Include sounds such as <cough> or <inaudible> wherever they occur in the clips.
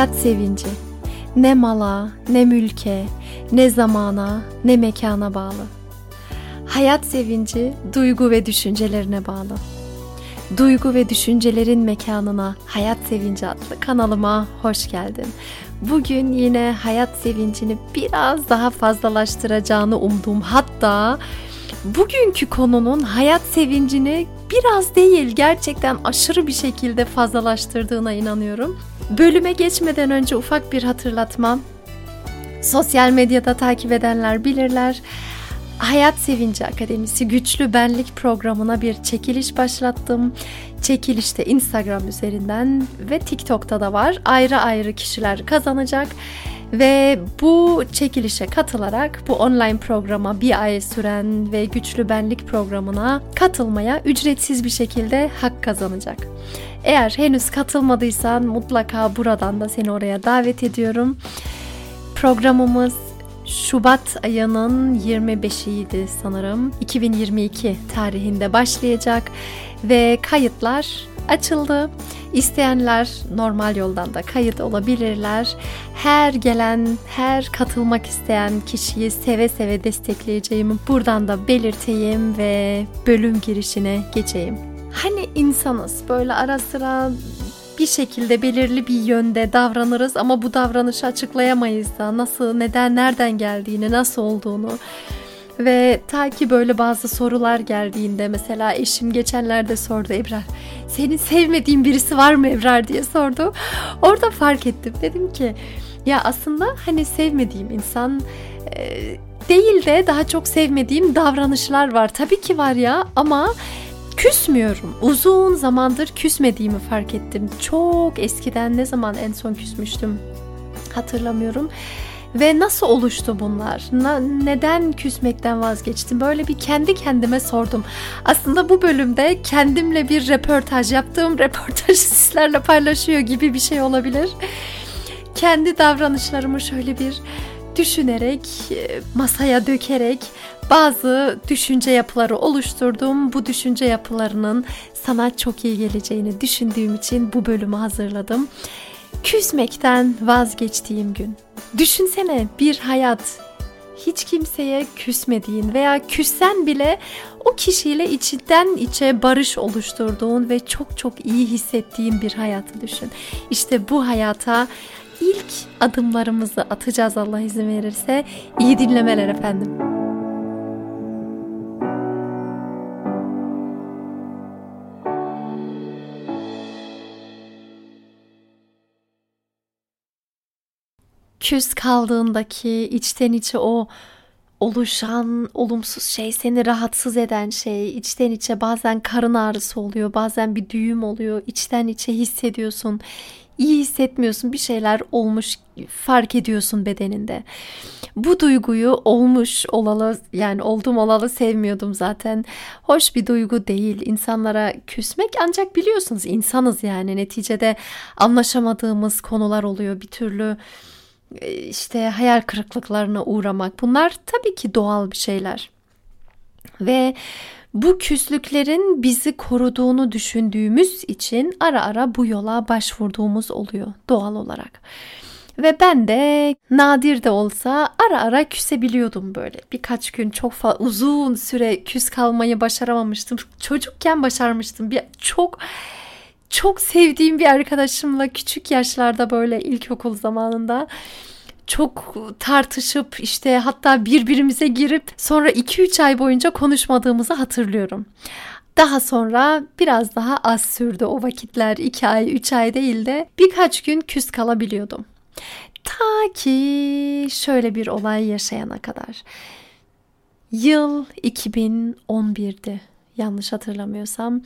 Hayat sevinci ne mala, ne mülke, ne zamana, ne mekana bağlı. Hayat sevinci duygu ve düşüncelerine bağlı. Duygu ve düşüncelerin mekanına Hayat Sevinci adlı kanalıma hoş geldin. Bugün yine hayat sevincini biraz daha fazlalaştıracağını umduğum hatta bugünkü konunun hayat sevincini biraz değil gerçekten aşırı bir şekilde fazlalaştırdığına inanıyorum. Bölüme geçmeden önce ufak bir hatırlatma. Sosyal medyada takip edenler bilirler. Hayat Sevinci Akademisi Güçlü Benlik programına bir çekiliş başlattım. Çekilişte Instagram üzerinden ve TikTok'ta da var. Ayrı ayrı kişiler kazanacak. Ve bu çekilişe katılarak bu online programa bir ay süren ve güçlü benlik programına katılmaya ücretsiz bir şekilde hak kazanacak. Eğer henüz katılmadıysan mutlaka buradan da seni oraya davet ediyorum. Programımız Şubat ayının 25'iydi sanırım. 2022 tarihinde başlayacak ve kayıtlar açıldı. İsteyenler normal yoldan da kayıt olabilirler. Her gelen, her katılmak isteyen kişiyi seve seve destekleyeceğimi buradan da belirteyim ve bölüm girişine geçeyim. Hani insanız böyle ara sıra bir şekilde belirli bir yönde davranırız ama bu davranışı açıklayamayız da nasıl, neden, nereden geldiğini, nasıl olduğunu. Ve ta ki böyle bazı sorular geldiğinde mesela eşim geçenlerde sordu Ebrar senin sevmediğin birisi var mı Ebrar diye sordu. Orada fark ettim dedim ki ya aslında hani sevmediğim insan e, değil de daha çok sevmediğim davranışlar var. Tabii ki var ya ama küsmüyorum. Uzun zamandır küsmediğimi fark ettim. Çok eskiden ne zaman en son küsmüştüm hatırlamıyorum. Ve nasıl oluştu bunlar? Na, neden küsmekten vazgeçtim? Böyle bir kendi kendime sordum. Aslında bu bölümde kendimle bir röportaj yaptığım <laughs> röportajı sizlerle paylaşıyor gibi bir şey olabilir. Kendi davranışlarımı şöyle bir düşünerek, e, masaya dökerek bazı düşünce yapıları oluşturdum. Bu düşünce yapılarının sana çok iyi geleceğini düşündüğüm için bu bölümü hazırladım. Küsmekten vazgeçtiğim gün. Düşünsene bir hayat hiç kimseye küsmediğin veya küssen bile o kişiyle içinden içe barış oluşturduğun ve çok çok iyi hissettiğin bir hayatı düşün. İşte bu hayata ilk adımlarımızı atacağız Allah izin verirse. İyi dinlemeler efendim. Küs kaldığındaki içten içe o oluşan olumsuz şey, seni rahatsız eden şey, içten içe bazen karın ağrısı oluyor, bazen bir düğüm oluyor, içten içe hissediyorsun, iyi hissetmiyorsun, bir şeyler olmuş fark ediyorsun bedeninde. Bu duyguyu olmuş olalı yani oldum olalı sevmiyordum zaten. Hoş bir duygu değil. İnsanlara küsmek ancak biliyorsunuz insanız yani neticede anlaşamadığımız konular oluyor bir türlü işte hayal kırıklıklarına uğramak bunlar tabii ki doğal bir şeyler. Ve bu küslüklerin bizi koruduğunu düşündüğümüz için ara ara bu yola başvurduğumuz oluyor doğal olarak. Ve ben de nadir de olsa ara ara küsebiliyordum böyle. Birkaç gün çok fazla uzun süre küs kalmayı başaramamıştım. Çocukken başarmıştım. Bir çok çok sevdiğim bir arkadaşımla küçük yaşlarda böyle ilkokul zamanında çok tartışıp işte hatta birbirimize girip sonra 2-3 ay boyunca konuşmadığımızı hatırlıyorum. Daha sonra biraz daha az sürdü o vakitler 2 ay 3 ay değil de birkaç gün küs kalabiliyordum. Ta ki şöyle bir olay yaşayana kadar. Yıl 2011'di yanlış hatırlamıyorsam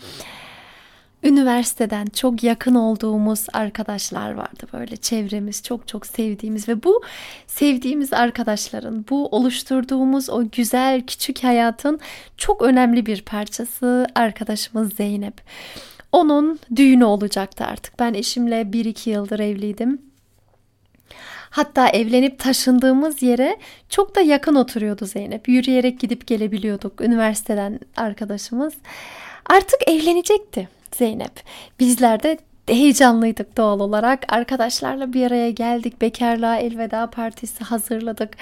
üniversiteden çok yakın olduğumuz arkadaşlar vardı böyle çevremiz çok çok sevdiğimiz ve bu sevdiğimiz arkadaşların bu oluşturduğumuz o güzel küçük hayatın çok önemli bir parçası arkadaşımız Zeynep. Onun düğünü olacaktı artık. Ben eşimle 1-2 yıldır evliydim. Hatta evlenip taşındığımız yere çok da yakın oturuyordu Zeynep. Yürüyerek gidip gelebiliyorduk üniversiteden arkadaşımız. Artık evlenecekti. Zeynep. Bizler de heyecanlıydık doğal olarak. Arkadaşlarla bir araya geldik. Bekarlığa elveda partisi hazırladık.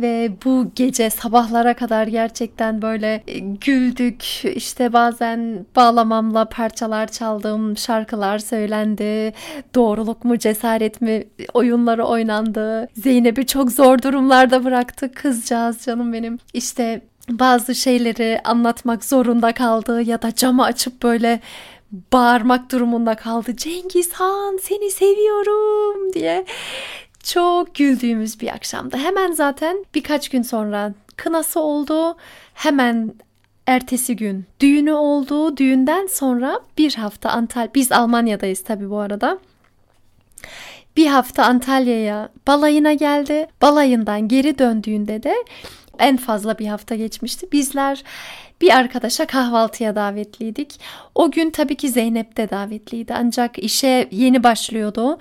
Ve bu gece sabahlara kadar gerçekten böyle e, güldük. İşte bazen bağlamamla parçalar çaldım. Şarkılar söylendi. Doğruluk mu cesaret mi oyunları oynandı. Zeynep'i çok zor durumlarda bıraktı. Kızcağız canım benim. İşte bazı şeyleri anlatmak zorunda kaldı ya da camı açıp böyle bağırmak durumunda kaldı. Cengiz Han seni seviyorum diye. Çok güldüğümüz bir akşamdı. Hemen zaten birkaç gün sonra kınası oldu. Hemen ertesi gün düğünü oldu. Düğünden sonra bir hafta Antalya, biz Almanya'dayız tabii bu arada. Bir hafta Antalya'ya balayına geldi. Balayından geri döndüğünde de en fazla bir hafta geçmişti. Bizler bir arkadaşa kahvaltıya davetliydik. O gün tabii ki Zeynep de davetliydi ancak işe yeni başlıyordu.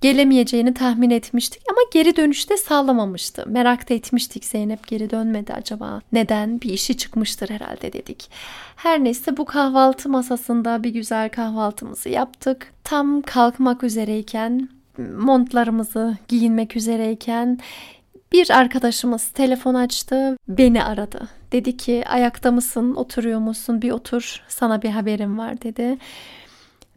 Gelemeyeceğini tahmin etmiştik ama geri dönüşte sağlamamıştı. Merak da etmiştik Zeynep geri dönmedi acaba. Neden? Bir işi çıkmıştır herhalde dedik. Her neyse bu kahvaltı masasında bir güzel kahvaltımızı yaptık. Tam kalkmak üzereyken montlarımızı giyinmek üzereyken bir arkadaşımız telefon açtı, beni aradı. Dedi ki ayakta mısın, oturuyor musun, bir otur sana bir haberim var dedi.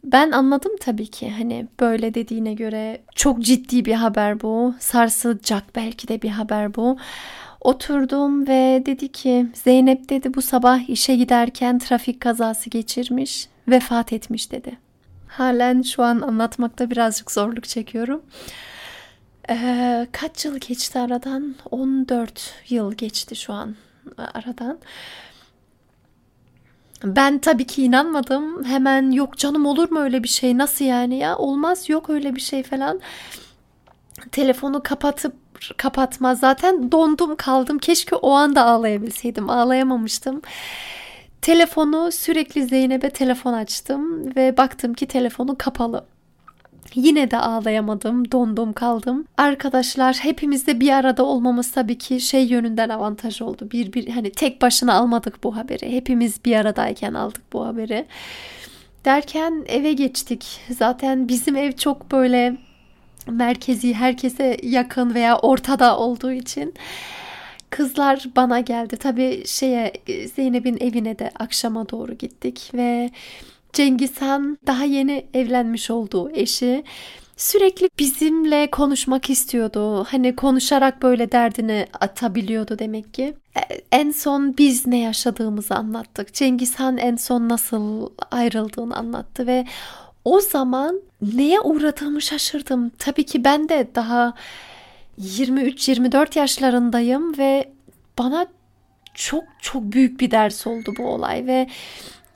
Ben anladım tabii ki hani böyle dediğine göre çok ciddi bir haber bu. Sarsılacak belki de bir haber bu. Oturdum ve dedi ki Zeynep dedi bu sabah işe giderken trafik kazası geçirmiş, vefat etmiş dedi. Halen şu an anlatmakta birazcık zorluk çekiyorum. Ee, kaç yıl geçti aradan? 14 yıl geçti şu an aradan. Ben tabii ki inanmadım. Hemen yok canım olur mu öyle bir şey? Nasıl yani ya? Olmaz yok öyle bir şey falan. Telefonu kapatıp kapatmaz. Zaten dondum kaldım. Keşke o anda ağlayabilseydim. Ağlayamamıştım. Telefonu sürekli Zeynep'e telefon açtım ve baktım ki telefonu kapalı. Yine de ağlayamadım, dondum kaldım. Arkadaşlar hepimizde bir arada olmamız tabii ki şey yönünden avantaj oldu. Bir bir hani tek başına almadık bu haberi. Hepimiz bir aradayken aldık bu haberi. Derken eve geçtik. Zaten bizim ev çok böyle merkezi, herkese yakın veya ortada olduğu için kızlar bana geldi. Tabii şeye Zeynep'in evine de akşama doğru gittik ve Cengiz Han daha yeni evlenmiş olduğu eşi sürekli bizimle konuşmak istiyordu. Hani konuşarak böyle derdini atabiliyordu demek ki. E, en son biz ne yaşadığımızı anlattık. Cengiz Han en son nasıl ayrıldığını anlattı ve o zaman neye uğradığımı şaşırdım. Tabii ki ben de daha 23-24 yaşlarındayım ve bana çok çok büyük bir ders oldu bu olay ve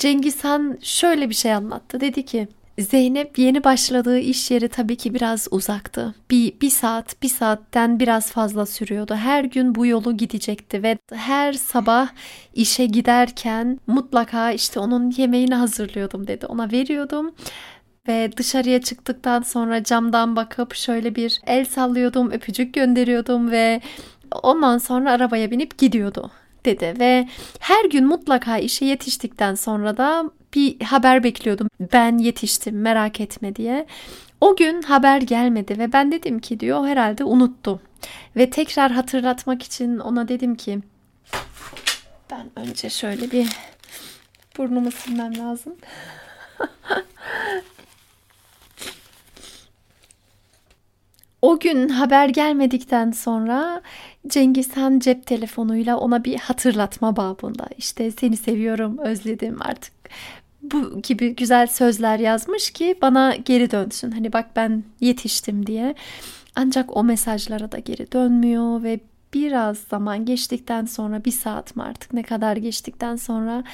Cengiz Han şöyle bir şey anlattı. Dedi ki Zeynep yeni başladığı iş yeri tabii ki biraz uzaktı. Bir, bir saat, bir saatten biraz fazla sürüyordu. Her gün bu yolu gidecekti ve her sabah işe giderken mutlaka işte onun yemeğini hazırlıyordum dedi. Ona veriyordum ve dışarıya çıktıktan sonra camdan bakıp şöyle bir el sallıyordum, öpücük gönderiyordum ve ondan sonra arabaya binip gidiyordu dedi ve her gün mutlaka işe yetiştikten sonra da bir haber bekliyordum. Ben yetiştim merak etme diye. O gün haber gelmedi ve ben dedim ki diyor herhalde unuttu. Ve tekrar hatırlatmak için ona dedim ki ben önce şöyle bir burnumu silmem lazım. <laughs> O gün haber gelmedikten sonra Cengiz Han cep telefonuyla ona bir hatırlatma babında işte seni seviyorum özledim artık bu gibi güzel sözler yazmış ki bana geri dönsün. Hani bak ben yetiştim diye. Ancak o mesajlara da geri dönmüyor ve biraz zaman geçtikten sonra bir saat mi artık ne kadar geçtikten sonra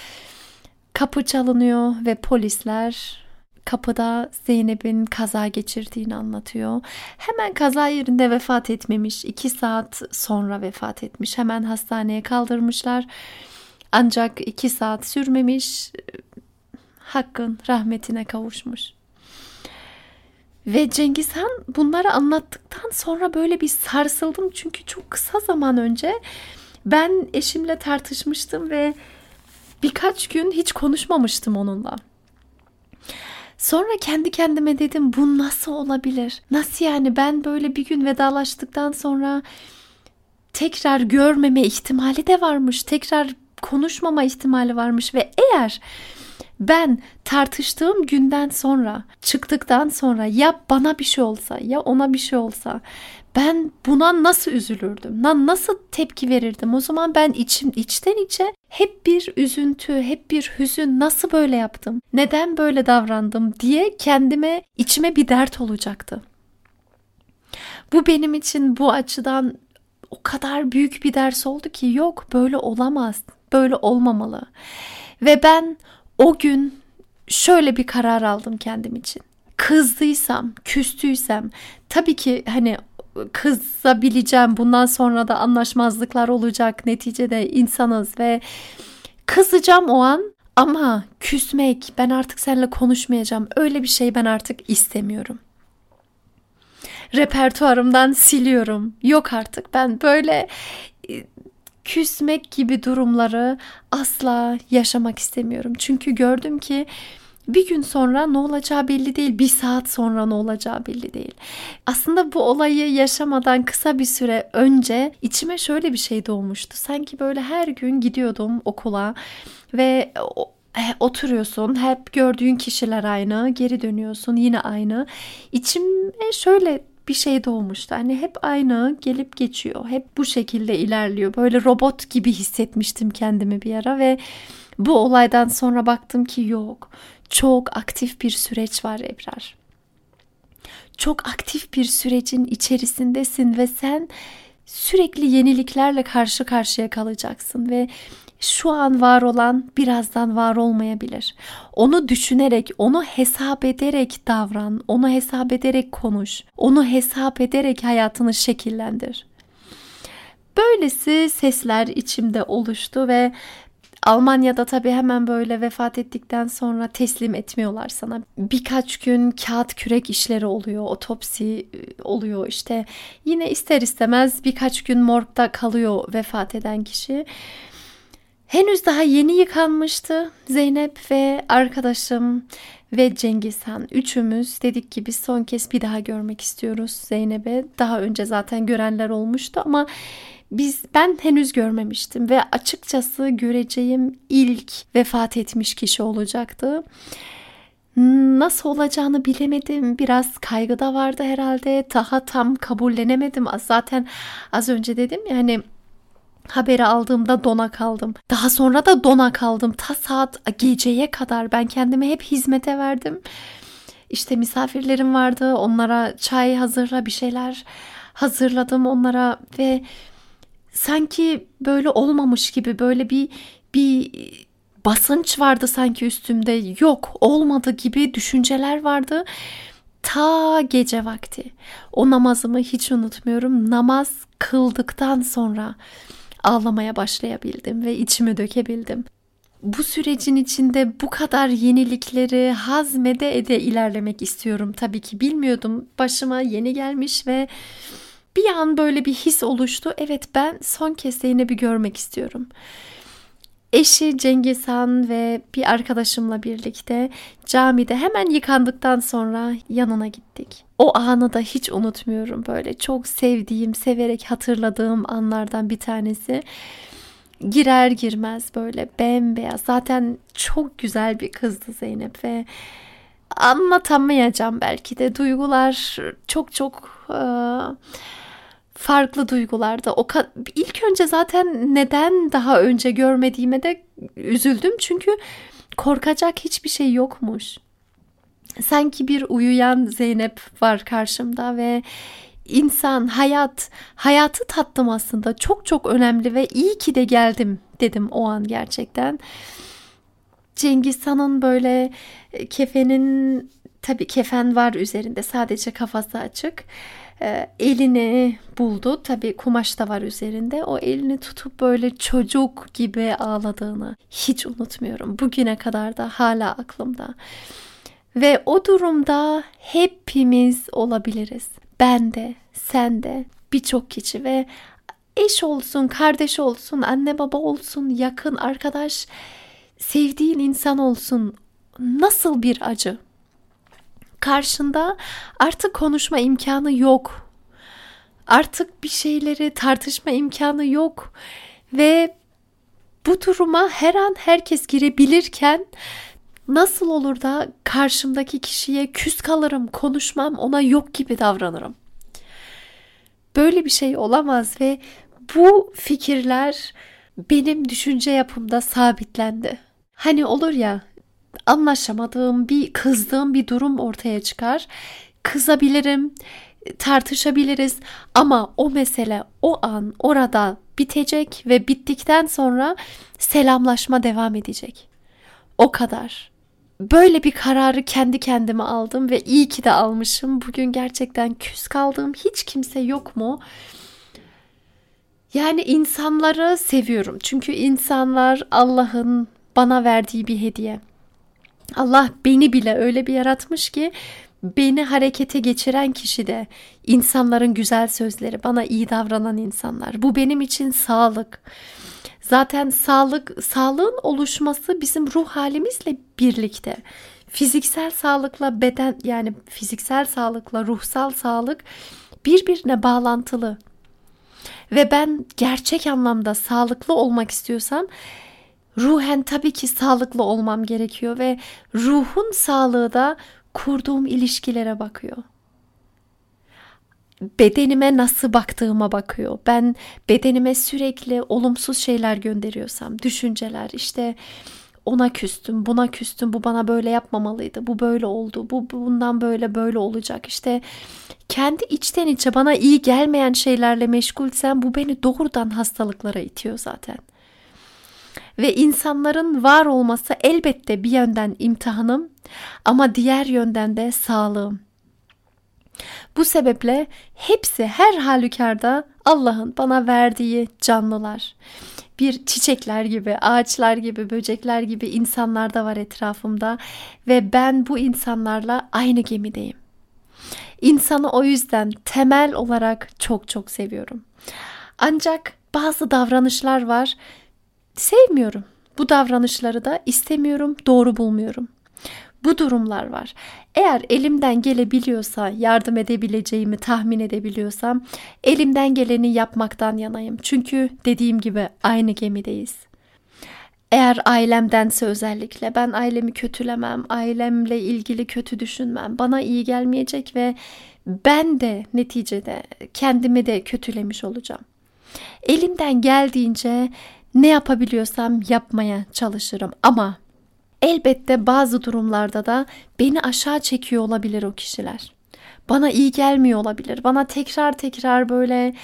kapı çalınıyor ve polisler kapıda Zeynep'in kaza geçirdiğini anlatıyor. Hemen kaza yerinde vefat etmemiş. iki saat sonra vefat etmiş. Hemen hastaneye kaldırmışlar. Ancak iki saat sürmemiş. Hakkın rahmetine kavuşmuş. Ve Cengiz Han bunları anlattıktan sonra böyle bir sarsıldım. Çünkü çok kısa zaman önce ben eşimle tartışmıştım ve birkaç gün hiç konuşmamıştım onunla. Sonra kendi kendime dedim bu nasıl olabilir? Nasıl yani ben böyle bir gün vedalaştıktan sonra tekrar görmeme ihtimali de varmış. Tekrar konuşmama ihtimali varmış ve eğer ben tartıştığım günden sonra çıktıktan sonra ya bana bir şey olsa ya ona bir şey olsa ben buna nasıl üzülürdüm? Nasıl tepki verirdim? O zaman ben içim içten içe hep bir üzüntü, hep bir hüzün nasıl böyle yaptım? Neden böyle davrandım diye kendime içime bir dert olacaktı. Bu benim için bu açıdan o kadar büyük bir ders oldu ki yok böyle olamaz. Böyle olmamalı. Ve ben o gün şöyle bir karar aldım kendim için. Kızdıysam, küstüysem tabii ki hani kızabileceğim. Bundan sonra da anlaşmazlıklar olacak. Neticede insanız ve kızacağım o an ama küsmek, ben artık seninle konuşmayacağım. Öyle bir şey ben artık istemiyorum. Repertuarımdan siliyorum. Yok artık ben böyle küsmek gibi durumları asla yaşamak istemiyorum. Çünkü gördüm ki bir gün sonra ne olacağı belli değil, bir saat sonra ne olacağı belli değil. Aslında bu olayı yaşamadan kısa bir süre önce içime şöyle bir şey doğmuştu. Sanki böyle her gün gidiyordum okula ve e, oturuyorsun hep gördüğün kişiler aynı geri dönüyorsun yine aynı içime şöyle bir şey doğmuştu. Hani hep aynı gelip geçiyor. Hep bu şekilde ilerliyor. Böyle robot gibi hissetmiştim kendimi bir ara ve bu olaydan sonra baktım ki yok. Çok aktif bir süreç var Ebrar. Çok aktif bir sürecin içerisindesin ve sen sürekli yeniliklerle karşı karşıya kalacaksın ve şu an var olan birazdan var olmayabilir. Onu düşünerek, onu hesap ederek davran, onu hesap ederek konuş, onu hesap ederek hayatını şekillendir. Böylesi sesler içimde oluştu ve Almanya'da tabii hemen böyle vefat ettikten sonra teslim etmiyorlar sana. Birkaç gün kağıt kürek işleri oluyor, otopsi e, oluyor işte. Yine ister istemez birkaç gün morgda kalıyor vefat eden kişi. Henüz daha yeni yıkanmıştı Zeynep ve arkadaşım ve Cengiz Han. Üçümüz dedik ki biz son kez bir daha görmek istiyoruz Zeynep'e. Daha önce zaten görenler olmuştu ama biz ben henüz görmemiştim ve açıkçası göreceğim ilk vefat etmiş kişi olacaktı. Nasıl olacağını bilemedim. Biraz kaygı da vardı herhalde. Daha tam kabullenemedim. Zaten az önce dedim ya hani haberi aldığımda dona kaldım. Daha sonra da dona kaldım. Ta saat geceye kadar ben kendimi hep hizmete verdim. İşte misafirlerim vardı. Onlara çay hazırla bir şeyler hazırladım onlara ve sanki böyle olmamış gibi böyle bir bir basınç vardı sanki üstümde. Yok, olmadı gibi düşünceler vardı. Ta gece vakti. O namazımı hiç unutmuyorum. Namaz kıldıktan sonra ağlamaya başlayabildim ve içimi dökebildim. Bu sürecin içinde bu kadar yenilikleri hazmede ede ilerlemek istiyorum. Tabii ki bilmiyordum. Başıma yeni gelmiş ve bir an böyle bir his oluştu. Evet ben son kez Zeynep'i görmek istiyorum. Eşi Cengiz Han ve bir arkadaşımla birlikte camide hemen yıkandıktan sonra yanına gittik. O anı da hiç unutmuyorum böyle çok sevdiğim, severek hatırladığım anlardan bir tanesi. Girer girmez böyle bembeyaz. Zaten çok güzel bir kızdı Zeynep ve anlatamayacağım belki de duygular çok çok e, farklı duygularda. O ilk önce zaten neden daha önce görmediğime de üzüldüm çünkü korkacak hiçbir şey yokmuş. Sanki bir uyuyan Zeynep var karşımda ve insan, hayat, hayatı tattım aslında. Çok çok önemli ve iyi ki de geldim dedim o an gerçekten. Cengiz Han'ın böyle e, kefenin tabii kefen var üzerinde sadece kafası açık e, elini buldu. Tabii kumaş da var üzerinde. O elini tutup böyle çocuk gibi ağladığını hiç unutmuyorum. Bugüne kadar da hala aklımda. Ve o durumda hepimiz olabiliriz. Ben de, sen de, birçok kişi ve eş olsun, kardeş olsun, anne baba olsun, yakın arkadaş, sevdiğin insan olsun. Nasıl bir acı? Karşında artık konuşma imkanı yok. Artık bir şeyleri tartışma imkanı yok ve bu duruma her an herkes girebilirken nasıl olur da karşımdaki kişiye küs kalırım, konuşmam, ona yok gibi davranırım. Böyle bir şey olamaz ve bu fikirler benim düşünce yapımda sabitlendi. Hani olur ya anlaşamadığım bir kızdığım bir durum ortaya çıkar. Kızabilirim, tartışabiliriz ama o mesele o an orada bitecek ve bittikten sonra selamlaşma devam edecek. O kadar. Böyle bir kararı kendi kendime aldım ve iyi ki de almışım. Bugün gerçekten küs kaldığım hiç kimse yok mu? Yani insanları seviyorum. Çünkü insanlar Allah'ın bana verdiği bir hediye. Allah beni bile öyle bir yaratmış ki beni harekete geçiren kişi de insanların güzel sözleri, bana iyi davranan insanlar. Bu benim için sağlık. Zaten sağlık, sağlığın oluşması bizim ruh halimizle birlikte. Fiziksel sağlıkla beden yani fiziksel sağlıkla ruhsal sağlık birbirine bağlantılı. Ve ben gerçek anlamda sağlıklı olmak istiyorsam ruhen tabii ki sağlıklı olmam gerekiyor ve ruhun sağlığı da kurduğum ilişkilere bakıyor. Bedenime nasıl baktığıma bakıyor. Ben bedenime sürekli olumsuz şeyler gönderiyorsam, düşünceler işte ona küstüm, buna küstüm, bu bana böyle yapmamalıydı, bu böyle oldu, bu bundan böyle böyle olacak. İşte kendi içten içe bana iyi gelmeyen şeylerle meşgulsem bu beni doğrudan hastalıklara itiyor zaten. Ve insanların var olması elbette bir yönden imtihanım ama diğer yönden de sağlığım. Bu sebeple hepsi her halükarda Allah'ın bana verdiği canlılar. Bir çiçekler gibi, ağaçlar gibi, böcekler gibi insanlar da var etrafımda ve ben bu insanlarla aynı gemideyim. İnsanı o yüzden temel olarak çok çok seviyorum. Ancak bazı davranışlar var sevmiyorum. Bu davranışları da istemiyorum, doğru bulmuyorum. Bu durumlar var. Eğer elimden gelebiliyorsa, yardım edebileceğimi tahmin edebiliyorsam elimden geleni yapmaktan yanayım. Çünkü dediğim gibi aynı gemideyiz. Eğer ailemdense özellikle ben ailemi kötülemem, ailemle ilgili kötü düşünmem. Bana iyi gelmeyecek ve ben de neticede kendimi de kötülemiş olacağım. Elimden geldiğince ne yapabiliyorsam yapmaya çalışırım ama elbette bazı durumlarda da beni aşağı çekiyor olabilir o kişiler. Bana iyi gelmiyor olabilir. Bana tekrar tekrar böyle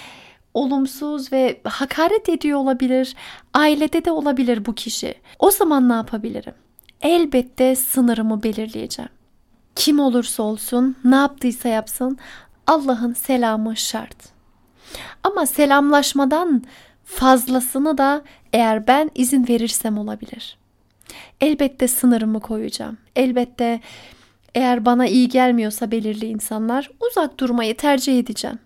olumsuz ve hakaret ediyor olabilir. Ailede de olabilir bu kişi. O zaman ne yapabilirim? Elbette sınırımı belirleyeceğim. Kim olursa olsun, ne yaptıysa yapsın Allah'ın selamı şart. Ama selamlaşmadan fazlasını da eğer ben izin verirsem olabilir. Elbette sınırımı koyacağım. Elbette eğer bana iyi gelmiyorsa belirli insanlar uzak durmayı tercih edeceğim.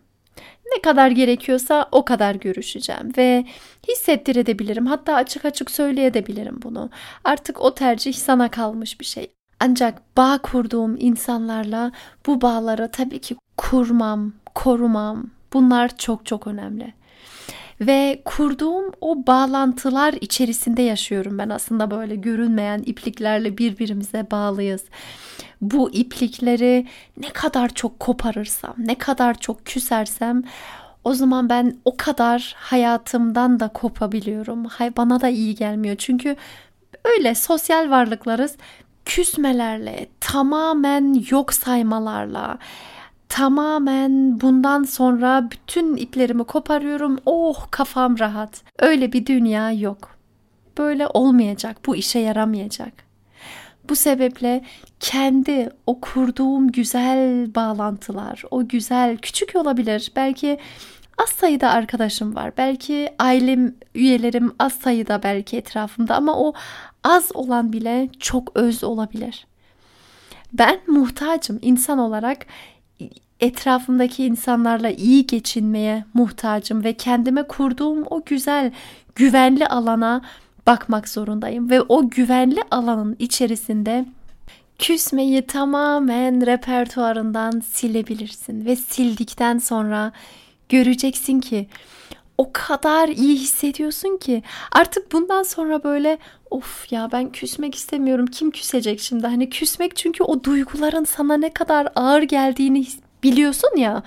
Ne kadar gerekiyorsa o kadar görüşeceğim ve hissettirebilirim. Hatta açık açık söyleyebilirim bunu. Artık o tercih sana kalmış bir şey. Ancak bağ kurduğum insanlarla bu bağları tabii ki kurmam, korumam bunlar çok çok önemli ve kurduğum o bağlantılar içerisinde yaşıyorum ben aslında böyle görünmeyen ipliklerle birbirimize bağlıyız. Bu iplikleri ne kadar çok koparırsam, ne kadar çok küsersem o zaman ben o kadar hayatımdan da kopabiliyorum. Hay bana da iyi gelmiyor. Çünkü öyle sosyal varlıklarız. Küsmelerle, tamamen yok saymalarla, tamamen bundan sonra bütün iplerimi koparıyorum. Oh kafam rahat. Öyle bir dünya yok. Böyle olmayacak. Bu işe yaramayacak. Bu sebeple kendi o kurduğum güzel bağlantılar, o güzel küçük olabilir. Belki az sayıda arkadaşım var. Belki ailem üyelerim az sayıda belki etrafımda ama o az olan bile çok öz olabilir. Ben muhtacım insan olarak etrafımdaki insanlarla iyi geçinmeye muhtacım ve kendime kurduğum o güzel güvenli alana bakmak zorundayım. Ve o güvenli alanın içerisinde küsmeyi tamamen repertuarından silebilirsin. Ve sildikten sonra göreceksin ki o kadar iyi hissediyorsun ki artık bundan sonra böyle of ya ben küsmek istemiyorum. Kim küsecek şimdi? Hani küsmek çünkü o duyguların sana ne kadar ağır geldiğini biliyorsun ya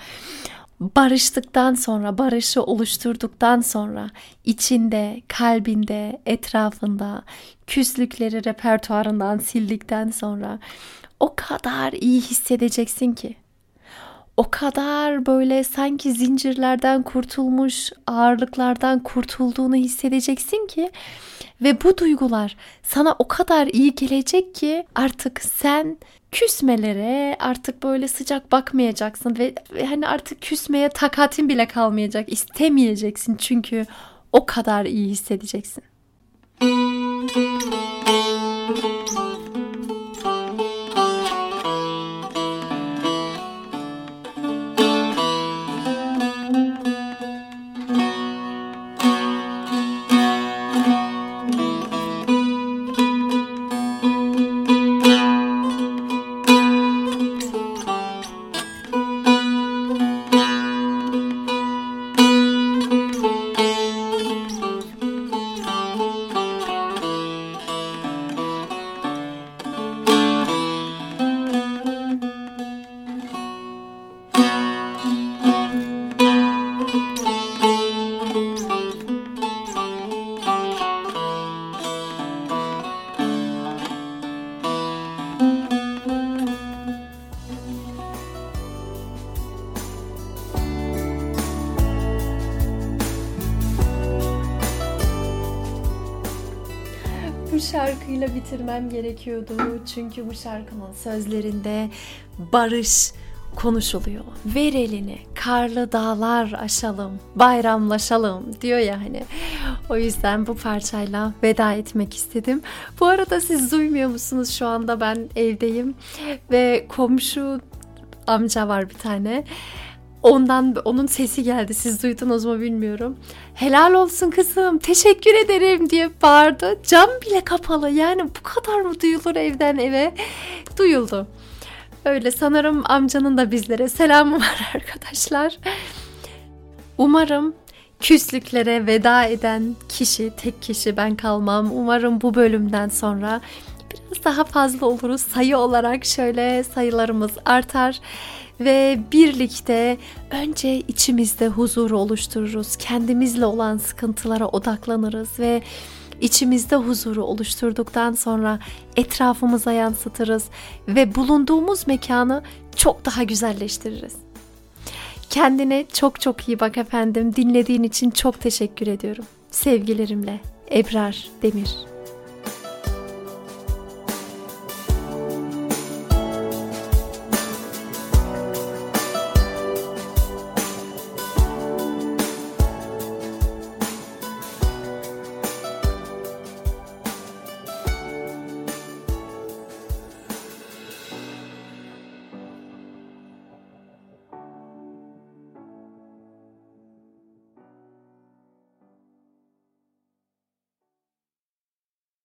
barıştıktan sonra, barışı oluşturduktan sonra içinde, kalbinde, etrafında küslükleri repertuarından sildikten sonra o kadar iyi hissedeceksin ki. O kadar böyle sanki zincirlerden kurtulmuş, ağırlıklardan kurtulduğunu hissedeceksin ki ve bu duygular sana o kadar iyi gelecek ki artık sen küsmelere artık böyle sıcak bakmayacaksın ve, ve hani artık küsmeye takatin bile kalmayacak. istemeyeceksin çünkü o kadar iyi hissedeceksin. bu şarkıyla bitirmem gerekiyordu. Çünkü bu şarkının sözlerinde barış konuşuluyor. Ver elini, karlı dağlar aşalım, bayramlaşalım diyor ya hani. O yüzden bu parçayla veda etmek istedim. Bu arada siz duymuyor musunuz şu anda ben evdeyim ve komşu amca var bir tane. Ondan onun sesi geldi. Siz duydunuz mu bilmiyorum. Helal olsun kızım. Teşekkür ederim diye bağırdı. Cam bile kapalı. Yani bu kadar mı duyulur evden eve? Duyuldu. Öyle sanırım amcanın da bizlere selamı <laughs> var arkadaşlar. Umarım küslüklere veda eden kişi, tek kişi ben kalmam. Umarım bu bölümden sonra biraz daha fazla oluruz. Sayı olarak şöyle sayılarımız artar ve birlikte önce içimizde huzuru oluştururuz. Kendimizle olan sıkıntılara odaklanırız ve içimizde huzuru oluşturduktan sonra etrafımıza yansıtırız ve bulunduğumuz mekanı çok daha güzelleştiririz. Kendine çok çok iyi bak efendim. Dinlediğin için çok teşekkür ediyorum. Sevgilerimle Ebrar Demir.